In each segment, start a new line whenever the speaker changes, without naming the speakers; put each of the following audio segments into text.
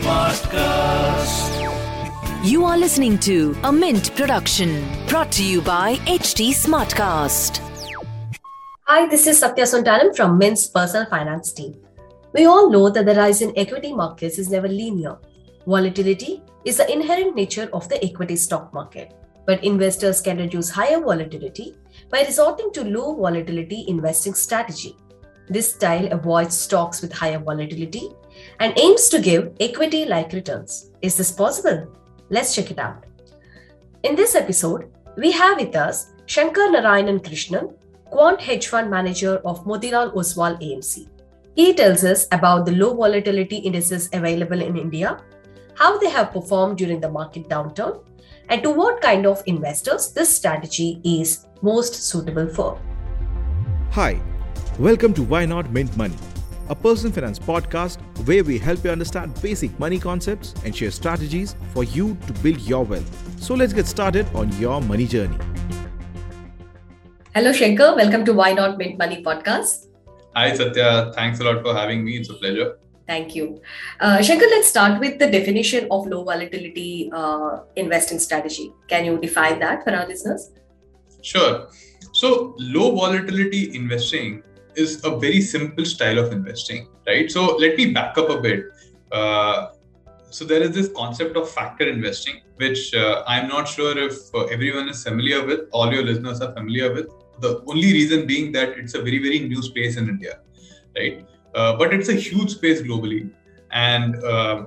Smartcast.
You are listening to a Mint production brought to you by HT Smartcast.
Hi, this is Satya Sontanam from Mint's personal finance team. We all know that the rise in equity markets is never linear. Volatility is the inherent nature of the equity stock market, but investors can reduce higher volatility by resorting to low volatility investing strategy. This style avoids stocks with higher volatility and aims to give equity like returns. Is this possible? Let's check it out. In this episode, we have with us Shankar Narayanan Krishnan, quant hedge fund manager of Motilal Oswal AMC. He tells us about the low volatility indices available in India, how they have performed during the market downturn, and to what kind of investors this strategy is most suitable for.
Hi, welcome to Why Not Mint Money, a personal finance podcast where we help you understand basic money concepts and share strategies for you to build your wealth. So let's get started on your money journey.
Hello, Shankar. Welcome to Why Not Mint Money podcast.
Hi, Satya. Thanks a lot for having me. It's a pleasure.
Thank you. Uh, Shankar, let's start with the definition of low volatility uh, investing strategy. Can you define that for our listeners?
Sure. So, low volatility investing is a very simple style of investing, right? So, let me back up a bit. Uh, so, there is this concept of factor investing, which uh, I'm not sure if uh, everyone is familiar with, all your listeners are familiar with. The only reason being that it's a very, very new space in India, right? Uh, but it's a huge space globally. And uh,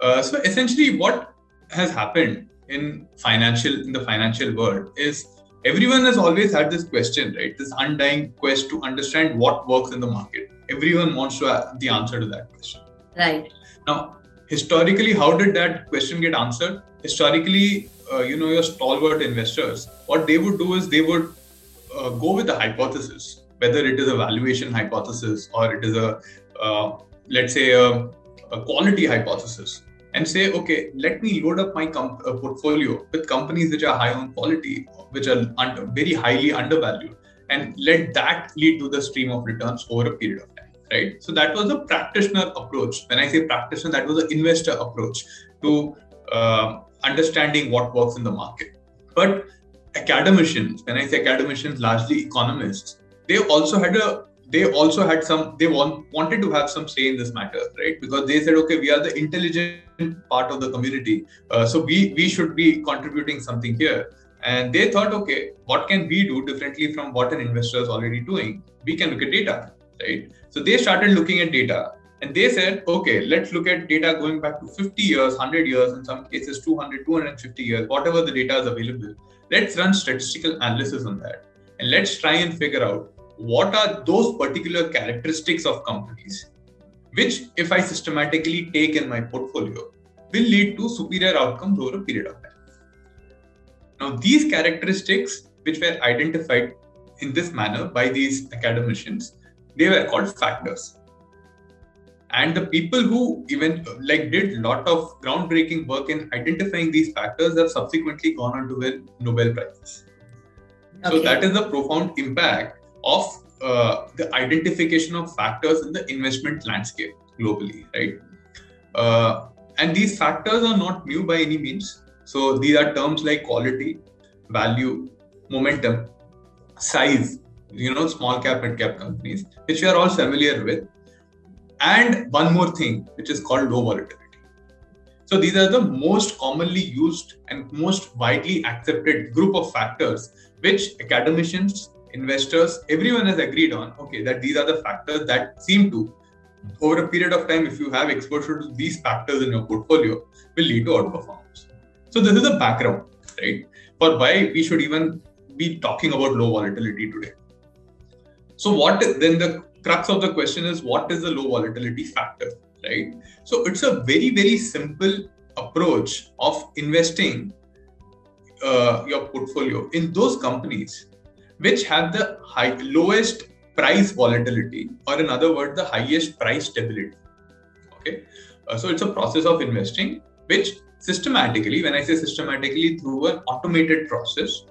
uh, so essentially, what has happened in financial in the financial world is everyone has always had this question, right? This undying quest to understand what works in the market. Everyone wants to have the answer to that question.
Right.
Now, historically, how did that question get answered? Historically, uh, you know, your stalwart investors, what they would do is they would uh, go with the hypothesis whether it is a valuation hypothesis or it is a uh, let's say a, a, quality hypothesis and say okay let me load up my com- uh, portfolio with companies which are high on quality which are under, very highly undervalued and let that lead to the stream of returns over a period of time right? So that was a practitioner approach. When i say practitioner that was an investor approach to uh, understanding what works in the market. But academicians when i say academicians largely economists they also had a they also had some they want, wanted to have some say in this matter right? Because they said okay we are the intelligent part of the community. Uh, so we we should be contributing something here. And they thought okay what can we do differently from what an investor is already doing? We can look at data right? So they started looking at data. And they said okay let's look at data going back to 50 years 100 years in some cases 200 250 years whatever the data is available. Let's run statistical analysis on that. And let's try and figure out what are those particular characteristics of companies which if i systematically take in my portfolio will lead to superior outcomes over a period of time? Now these characteristics which were identified in this manner by these academicians they were called factors. And the people who even like did a lot of groundbreaking work in identifying these factors have subsequently gone on to win nobel prizes. Okay. so that is the profound impact of uh, the identification of factors in the investment landscape globally, right? Uh, and these factors are not new by any means. So these are terms like quality, value, momentum, size, you know, small cap and cap companies, which we are all familiar with. And one more thing, which is called low volatility. So these are the most commonly used and most widely accepted group of factors which academicians investors, everyone has agreed on, okay, that these are the factors that seem to, over a period of time, if you have exposure to these factors in your portfolio, will lead to outperformance. So this is the background, right, for why we should even be talking about low volatility today. So what then the crux of the question is what is the low volatility factor, right? So it's a very, very simple approach of investing uh, your portfolio in those companies which have the high, lowest price volatility, or in other words, the highest price stability. Okay, uh, so it's a process of investing which systematically, when I say systematically, through an automated process,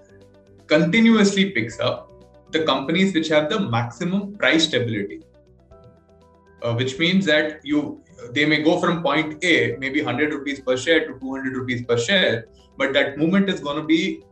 continuously picks up the companies which have the maximum price stability. uh, which means that you they may go from point A, maybe 100 rupees per share to 200 rupees per share, but that movement is going to be,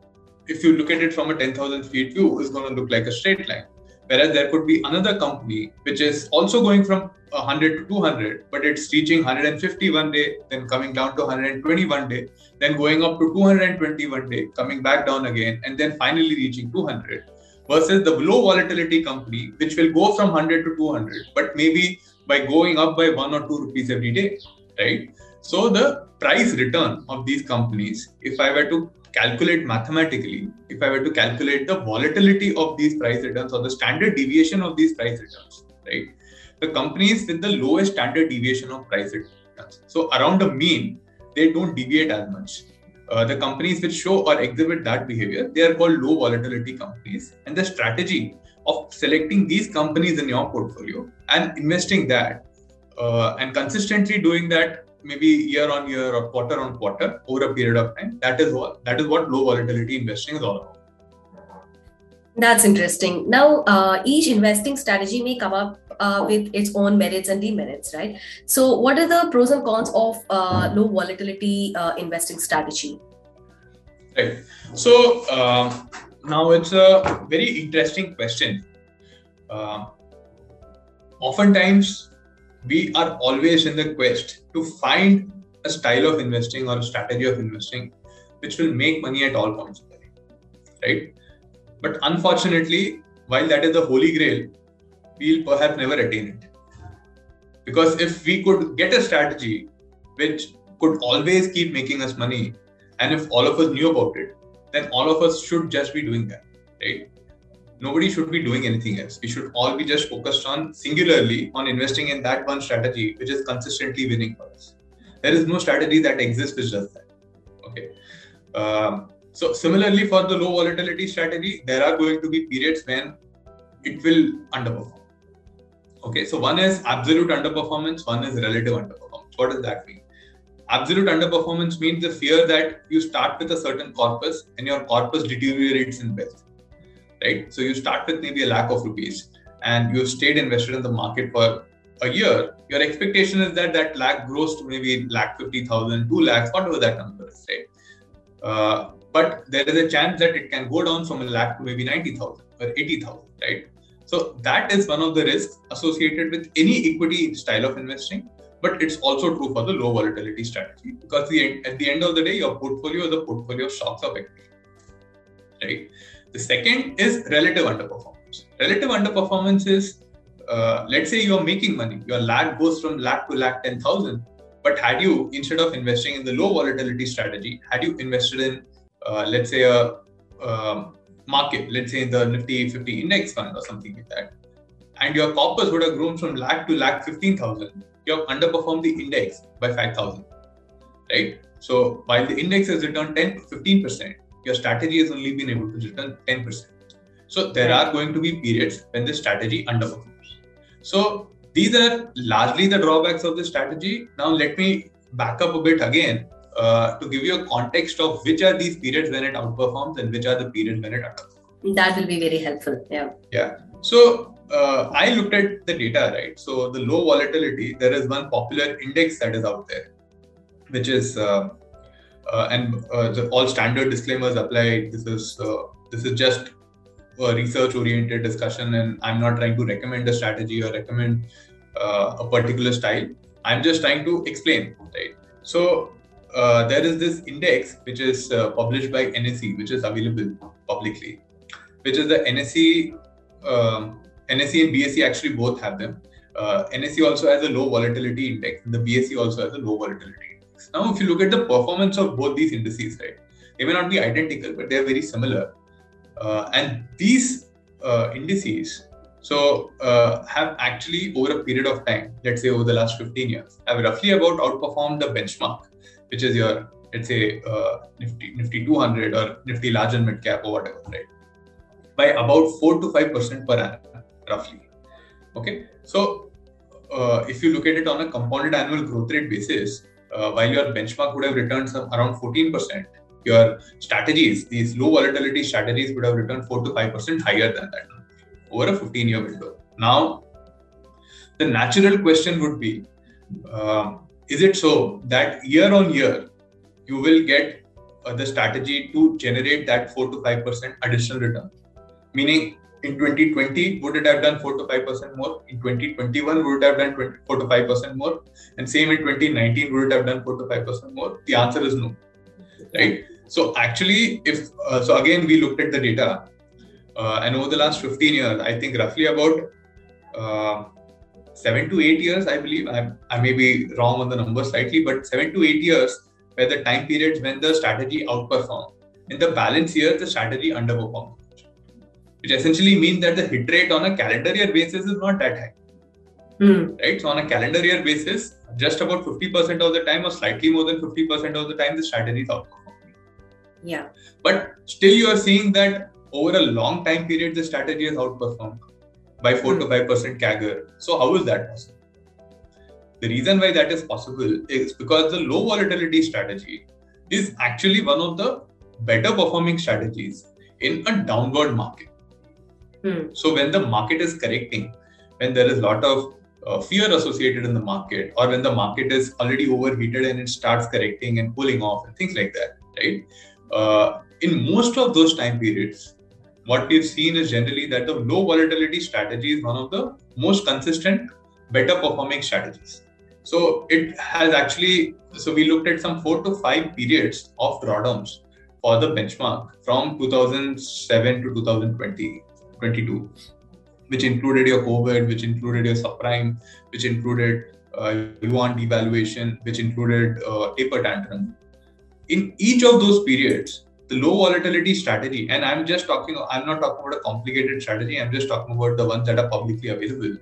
if you look at it from a 10,000 feet view, is going to look like a straight line. Whereas there could be another company which is also going from 100 to 200, but it's reaching 150 one day, then coming down to 120 one day, then going up to 220 one day, coming back down again, and then finally reaching 200. Versus the low volatility company, which will go from 100 to 200, but maybe by going up by one or two rupees every day, right? So the price return of these companies, if I were to calculate mathematically, if I were to calculate the volatility of these price returns or the standard deviation of these price returns, right? The companies with the lowest standard deviation of price returns. So around the mean, they don't deviate as much. Uh, the companies which show or exhibit that behavior, they are called low volatility companies. And the strategy of selecting these companies in your portfolio and investing that uh, and consistently doing that maybe year on year or quarter on quarter over a period of time that is what that is what low volatility investing is all about.
That's interesting. Now uh, each investing strategy may come up uh, with its own merits and demerits right? So what are the pros and cons of uh, low volatility uh, investing strategy?
Right. So uh, now, it's a very interesting question. Uh, oftentimes, we are always in the quest to find a style of investing or a strategy of investing which will make money at all points of right? But unfortunately, while that is the holy grail, we'll perhaps never attain it. Because if we could get a strategy which could always keep making us money, and if all of us knew about it, then all of us should just be doing that, right? Nobody should be doing anything else. We should all be just focused on singularly on investing in that one strategy which is consistently winning for us. There is no strategy that exists which does that. Okay. Um, so similarly for the low volatility strategy, there are going to be periods when it will underperform. Okay, so one is absolute underperformance, one is relative underperformance. What does that mean? absolute underperformance means the fear that you start with a certain corpus and your corpus deteriorates in wealth right so you start with maybe a lakh of rupees and you've stayed invested in the market for a year your expectation is that that lakh grows to maybe lakh 50000 2 lakhs whatever that number is right uh, but there is a chance that it can go down from a lakh to maybe 90000 or 80000 right so that is one of the risks associated with any equity style of investing but it's also true for the low volatility strategy because the, at the end of the day, your portfolio is a portfolio of stocks of equity. Right. The second is relative underperformance. Relative underperformance is, uh, let's say you're making money, your lakh goes from lakh to lakh 10,000. But had you, instead of investing in the low volatility strategy, had you invested in, uh, let's say, a, a market, let's say in the Nifty 50 index fund or something like that, and your corpus would have grown from lakh to lakh 15,000, you have underperformed the index by 5,000, right? So while the index has returned 10 to 15%, your strategy has only been able to return 10%. So there are going to be periods when the strategy underperforms. So these are largely the drawbacks of the strategy. Now let me back up a bit again uh, to give you a context of which are these periods when it outperforms and which are the periods when it underperforms.
That will be very helpful. Yeah.
Yeah. So uh, I looked at the data, right? So the low volatility, there is one popular index that is out there, which is uh, and uh, the, all standard disclaimers apply. This is uh, this is just a research-oriented discussion, and I'm not trying to recommend a strategy or recommend uh, a particular style. I'm just trying to explain, right? So there is this index which is published by NSE, which is available publicly, which is the NSE. Um, NSE and BSE actually both have them. Uh, NSE also has a low volatility index, and the BSE also has a low volatility Now, if you look at the performance of both these indices, right, they may not be identical, but they are very similar. Uh, and these uh, indices, so uh, have actually over a period of time, let's say over the last 15 years, have roughly about outperformed the benchmark, which is your let's say uh, Nifty Nifty 200 or Nifty large and mid cap or whatever, right, by about four to five percent per annum roughly. Okay, so uh, if you look at it on a compounded annual growth rate basis, uh, while your benchmark would have returned some around 14%, your strategies, these low volatility strategies, would have returned 4 to 5% higher than that over a 15 year window. Now, the natural question would be uh, is it so that year on year you will get uh, the strategy to generate that 4 to 5% additional return? Meaning, in 2020, would it have done 4 to 5% more? In 2021, would it have done 20, 4 to 5% more? And same in 2019, would it have done 4 to 5% more? The answer is no. Right? So, actually, if uh, so, again, we looked at the data, uh, and over the last 15 years, I think roughly about uh, seven to eight years, I believe. I, I may be wrong on the number slightly, but seven to eight years were the time periods when the strategy outperformed. In the balance year, the strategy underperformed, which essentially means that the hit rate on a calendar year basis is not that high.
Mm.
Right? So, on a calendar year basis, just about 50% of the time, or slightly more than 50% of the time, the strategy is outperforming.
Yeah.
But still, you are seeing that over a long time period, the strategy has outperformed by 4 to 5% CAGR. So, how is that possible? The reason why that is possible is because the low volatility strategy is actually one of the better performing strategies in a downward market.
Hmm.
So, when the market is correcting, when there is a lot of uh, fear associated in the market, or when the market is already overheated and it starts correcting and cooling off and things like that, right? Uh, in most of those time periods, what we've seen is generally that the low volatility strategy is one of the most consistent, better performing strategies. So it has actually, so we looked at some four to five periods of drawdowns for the benchmark from 2007 to 2020, 22, which included your COVID, which included your subprime, which included uh, yuan devaluation, which included uh, taper tantrum. In each of those periods, the low volatility strategy, and I'm just talking, I'm not talking about a complicated strategy, I'm just talking about the ones that are publicly available.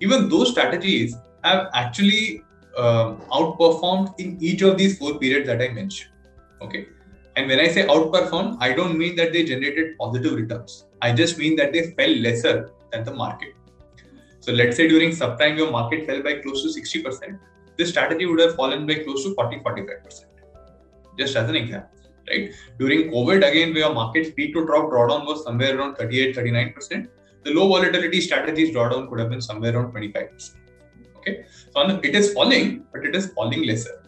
Even those strategies have actually um, outperformed in each of these four periods that I mentioned. Okay. And when I say outperformed, I don't mean that they generated positive returns. I just mean that they fell lesser than the market. So let's say during subprime, your market fell by close to 60%. This strategy would have fallen by close to 40 45%. Just as an example right? During COVID, again, where your market's peak to drop drawdown was somewhere around 38, 39%. The low volatility strategies drawdown could have been somewhere around 25%. Okay. So it is falling, but it is falling lesser.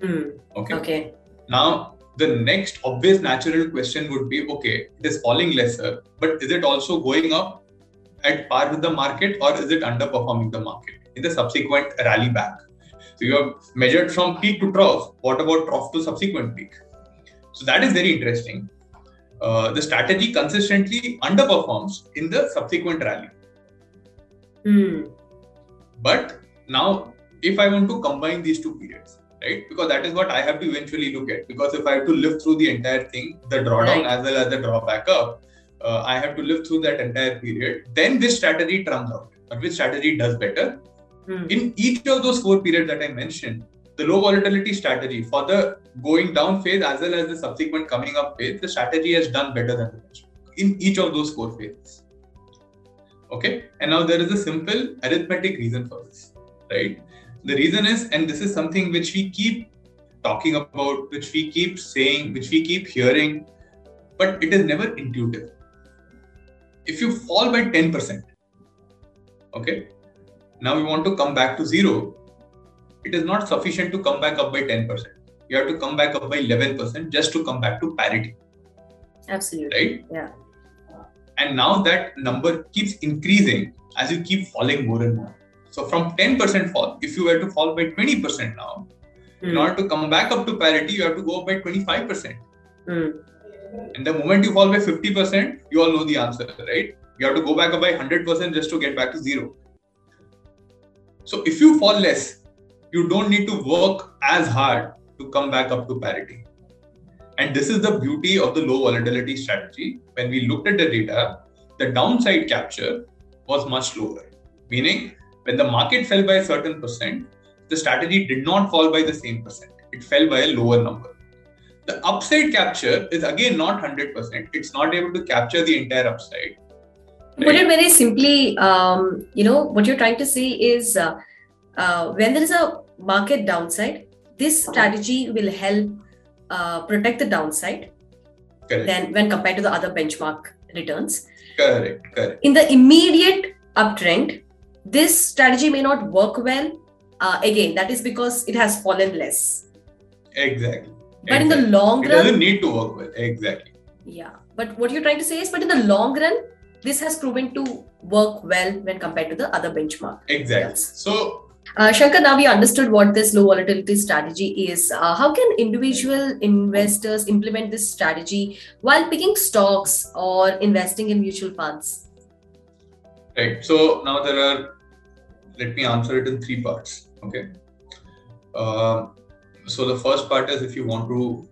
Mm.
Okay.
Okay.
Now, the next obvious natural question would be okay, it is falling lesser, but is it also going up at par with the market or is it underperforming the market in the subsequent rally back? So you have measured from peak to trough. What about trough to subsequent peak? So that is very interesting. Uh, the strategy consistently underperforms in the subsequent rally.
Mm.
But now, if I want to combine these two periods, right? Because that is what I have to eventually look at. Because if I have to live through the entire thing, the drawdown
Right.
as well as the drawback up, uh, I have to live through that entire period. Then this strategy turns out. But which strategy does better?
Mm.
In each of those four periods that I mentioned, the low volatility strategy for the going down phase as well as the subsequent coming up phase, the strategy has done better than the benchmark in each of those four phases. Okay, and now there is a simple arithmetic reason for this, right? The reason is, and this is something which we keep talking about, which we keep saying, which we keep hearing, but it is never intuitive. If you fall by 10%, okay, now we want to come back to zero, it is not sufficient to come back up by 10%. You have to come back up by 11% just to come back to parity,
Absolutely.
right?
Yeah.
And now that number keeps increasing as you keep falling more and more. So from 10% fall, if you were to fall by 20% now, in
Mm.
order to come back up to parity, you have to go up by 25%.
Mm.
And the moment you fall by 50%, you all know the answer, right? You have to go back up by 100% just to get back to zero. So if you fall less, you don't need to work as hard to come back up to parity. And this is the beauty of the low volatility strategy. When we looked at the data, the downside capture was much lower, meaning when the market fell by a certain percent, the strategy did not fall by the same percent. It fell by a lower number. The upside capture is again not 100%. It's not able to capture the entire upside.
Put it very simply, um, you know, what you're trying to say is uh, uh, when there is a market downside, this strategy will help uh, protect the downside
Correct.
than when compared to the other benchmark returns.
correct. Correct.
In the immediate uptrend, this strategy may not work well. Uh, again, that is because it has fallen less.
Exactly.
But in the long run, it
doesn't need to work well. Exactly.
yeah. But what you're trying to say is, but in the long run, this has proven to work well when compared to the other benchmark.
Exactly.
Yes.
So
Uh, Shankar, now we understood what this low volatility strategy is. Uh, how can individual investors implement this strategy while picking stocks or investing in mutual funds?
Right. So now there are, let me answer it in three parts. Okay. Um so the first part is if you want to,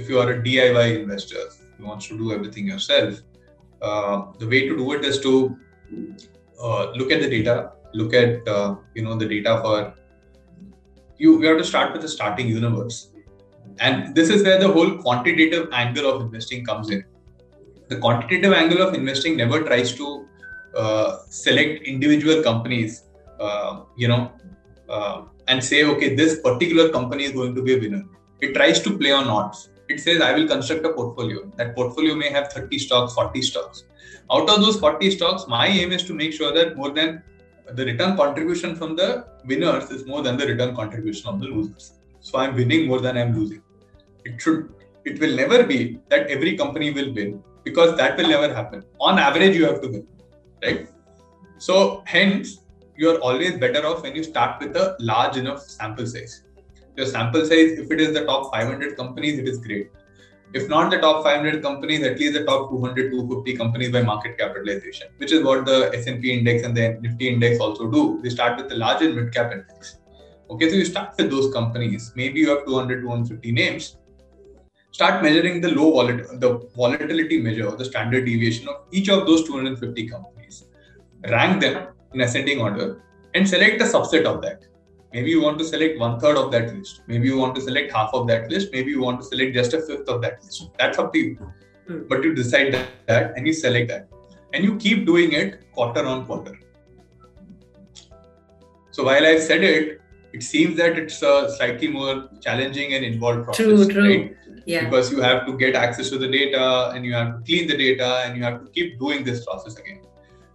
if you are a DIY investor, who wants to do everything yourself, uh, the way to do it is to uh, look at the data, look at uh, you know the data for you. You have to start with the starting universe, and this is where the whole quantitative angle of investing comes in. The quantitative angle of investing never tries to uh, select individual companies, uh, you know, uh, and say, okay, this particular company is going to be a winner. It tries to play on odds. It says, I will construct a portfolio. That portfolio may have 30 stocks, 40 stocks. Out of those 40 stocks, my aim is to make sure that more than the return contribution from the winners is more than the return contribution of the losers. So I'm winning more than I'm losing. It should, it will never be that every company will win because that will never happen. On average, you have to win right? So hence, you are always better off when you start with a large enough sample size. Your sample size, if it is the top 500 companies, it is great. If not the top 500 companies, at least the top 200, 250 companies by market capitalization, which is what the S&P index and the Nifty index also do. They start with the large and mid cap index. Okay, so you start with those companies. Maybe you have 200, 250 names. Start measuring the low volat- the volatility measure or the standard deviation of each of those 250 companies. Rank them in ascending order and select a subset of that. Maybe you want to select one third of that list. Maybe you want to select half of that list. Maybe you want to select just a fifth of that list. That's up to you.
Hmm.
But you decide that, that and you select that. And you keep doing it quarter on quarter. So while I've said it, it seems that it's a slightly more challenging and involved process.
True, true.
Right?
Yeah.
Because you have to get access to the data and you have to clean the data and you have to keep doing this process again.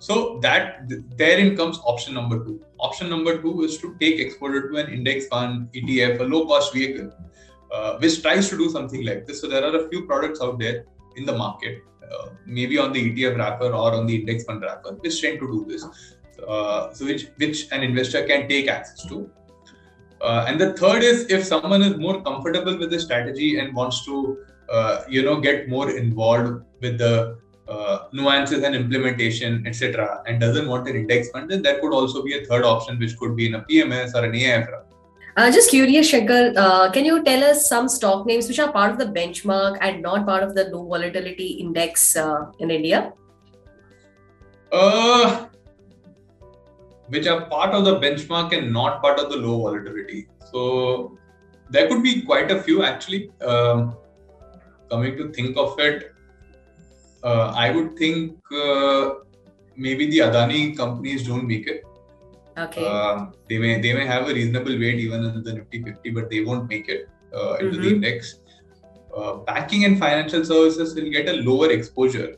So that th- therein comes option number two. Option number two is to take exposure to an index fund, ETF, a low cost vehicle, uh, which tries to do something like this. So there are a few products out there in the market, uh, maybe on the ETF wrapper or on the index fund wrapper, which tend to do this. Uh, so which which an investor can take access to. Uh, and the third is if someone is more comfortable with the strategy and wants to, uh, you know, get more involved with the uh, nuances and implementation, etc., and doesn't want an index fund, then that could also be a third option, which could be in a PMS or an AIF. wrapper.
Uh, just curious, Shankar, uh, can you tell us some stock names which are part of the benchmark and not part of the low volatility index uh, in India?
Uh, which are part of the benchmark and not part of the low volatility. So there could be quite a few actually. Um, coming to think of it, uh, I would think uh, maybe the Adani companies don't make it.
Okay.
Um, they may they may have a reasonable weight even in the Nifty 50, but they won't make it uh, into the
Mhm.
index. Uh, banking and financial services will get a lower exposure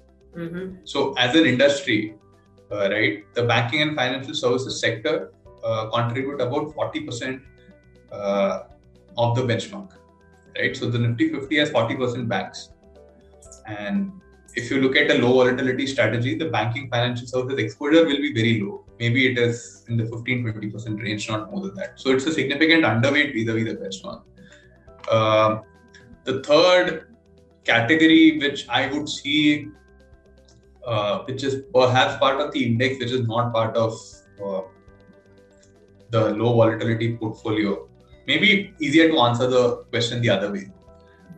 Mhm.
so, as an industry, uh, right, the banking and financial services sector uh, contribute about 40% uh, of the benchmark, right? So, the Nifty 50 has 40% banks. And if you look at a low volatility strategy, the banking financial services exposure will be very low. Maybe it is in the 15 20% range, not more than that. So, it's a significant underweight vis a vis the benchmark. Um the third category, which I would see uh, which is perhaps part of the index, which is not part of uh, the low volatility portfolio. Maybe easier to answer the question the other way.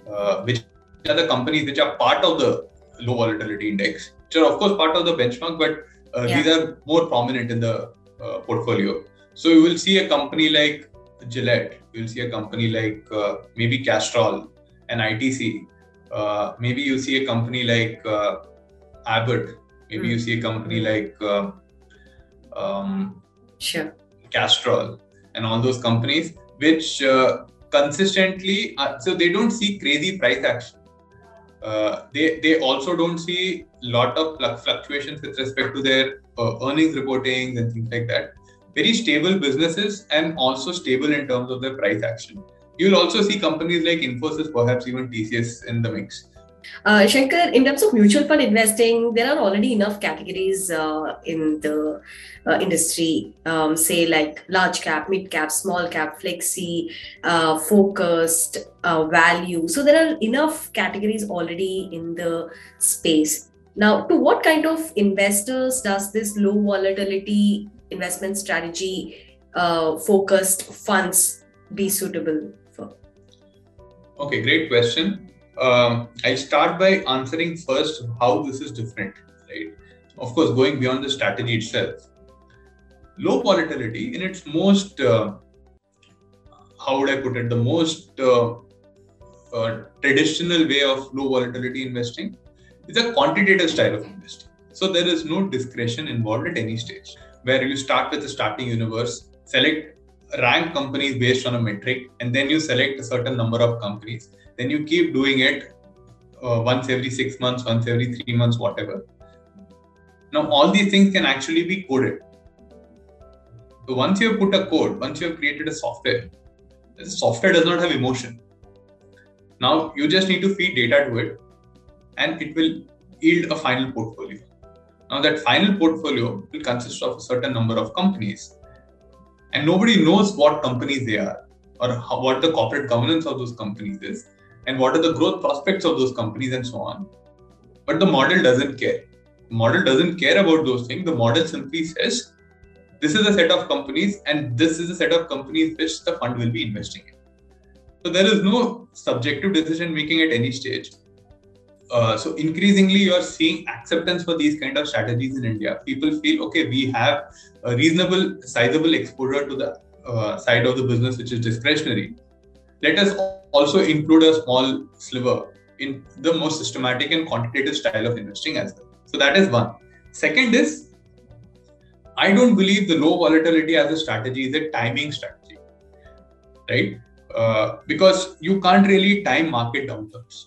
Uh, which are the companies which are part of the low volatility index, which are of course part of the benchmark, but uh,
Yeah.
these are more prominent in the uh, portfolio. So you will see a company like Gillette, you will see a company like uh, maybe Castrol and ITC. Uh, maybe you see a company like uh, Abbott. Maybe you see a company like uh, um,
Sure.
Castrol and all those companies, which uh, consistently, uh, so they don't see crazy price action. Uh, they they also don't see lot of fluctuations with respect to their uh, earnings reporting and things like that. Very stable businesses and also stable in terms of their price action. You'll also see companies like Infosys, perhaps even TCS in the mix.
Uh, Shankar, in terms of mutual fund investing, there are already enough categories uh, in the uh, industry, um, say like large cap, mid cap, small cap, flexi, uh, focused, uh, value. So there are enough categories already in the space. Now, to what kind of investors does this low volatility investment strategy uh, focused funds be suitable for?
Okay, great question um, I'll start by answering first how this is different, right? Of course, going beyond the strategy itself. Low volatility in its most, uh, how would I put it, the most uh, uh, traditional way of low volatility investing is a quantitative style of investing. So there is no discretion involved at any stage, where you start with a starting universe, select rank companies based on a metric, and then you select a certain number of companies then you keep doing it uh, once every six months, once every three months, whatever. Now, all these things can actually be coded. So, once you have put a code, once you have created a software, the software does not have emotion. Now, you just need to feed data to it and it will yield a final portfolio. Now, that final portfolio will consist of a certain number of companies, and nobody knows what companies they are or how, what the corporate governance of those companies is and what are the growth prospects of those companies and so on. But the model doesn't care. The model doesn't care about those things. The model simply says, this is a set of companies and this is a set of companies which the fund will be investing in. So there is no subjective decision making at any stage. Uh, so increasingly you are seeing acceptance for these kind of strategies in India. People feel okay, we have a reasonable, sizable exposure to the uh, side of the business which is discretionary. Let us also include a small sliver in the most systematic and quantitative style of investing as well. So that is one. Second is, I don't believe the low volatility as a strategy is a timing strategy, right? Uh, because you can't really time market downturns.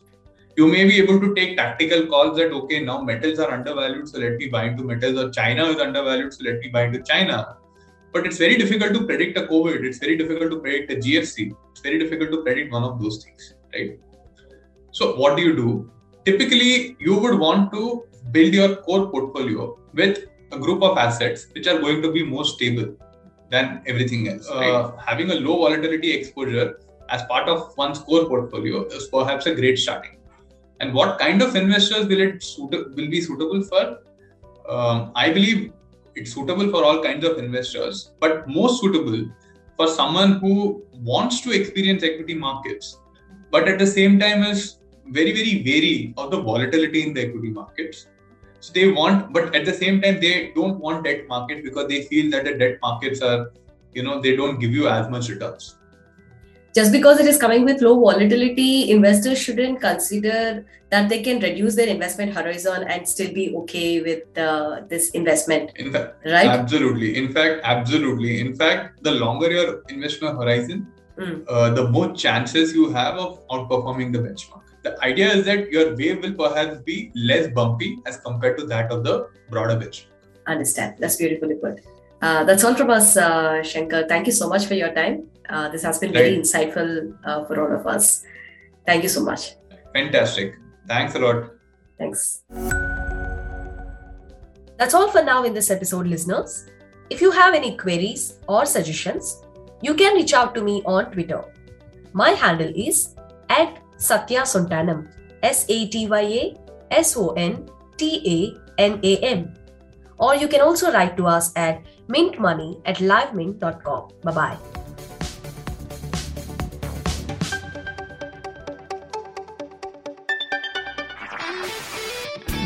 You may be able to take tactical calls that okay, now metals are undervalued, so let me buy into metals, or China is undervalued, so let me buy into China. But it's very difficult to predict a COVID. It's very difficult to predict a GFC. It's very difficult to predict one of those things, right? So what do you do? Typically, you would want to build your core portfolio with a group of assets which are going to be more stable than everything else. Uh. Having a low volatility exposure as part of one's core portfolio is perhaps a great starting. And what kind of investors will it suit- will be suitable for? Um, I believe it's suitable for all kinds of investors, but most suitable for someone who wants to experience equity markets, but at the same time is very, very wary of the volatility in the equity markets. So they want, but at the same time, they don't want debt markets because they feel that the debt markets are, you know, they don't give you as much returns
just because it is coming with low volatility, investors shouldn't consider that they can reduce their investment horizon and still be okay with uh, this investment.
In fact, right? Absolutely. In fact, absolutely. In fact, the longer your investment horizon, mm. uh, the more chances you have of outperforming the benchmark. The idea is that your wave will perhaps be less bumpy as compared to that of the broader benchmark.
Understand. That's beautifully put. Uh, that's all from us, uh, Shankar. Thank you so much for your time. Uh, this has been very insightful uh, for all of us. Thank you so much.
Fantastic. Thanks a lot.
Thanks. That's all for now in this episode, listeners. If you have any queries or suggestions, you can reach out to me on Twitter. My handle is at Satya Sontanam, S A T Y A S O N T A N A M. Or you can also write to us at mintmoney at livemint.com. Bye bye.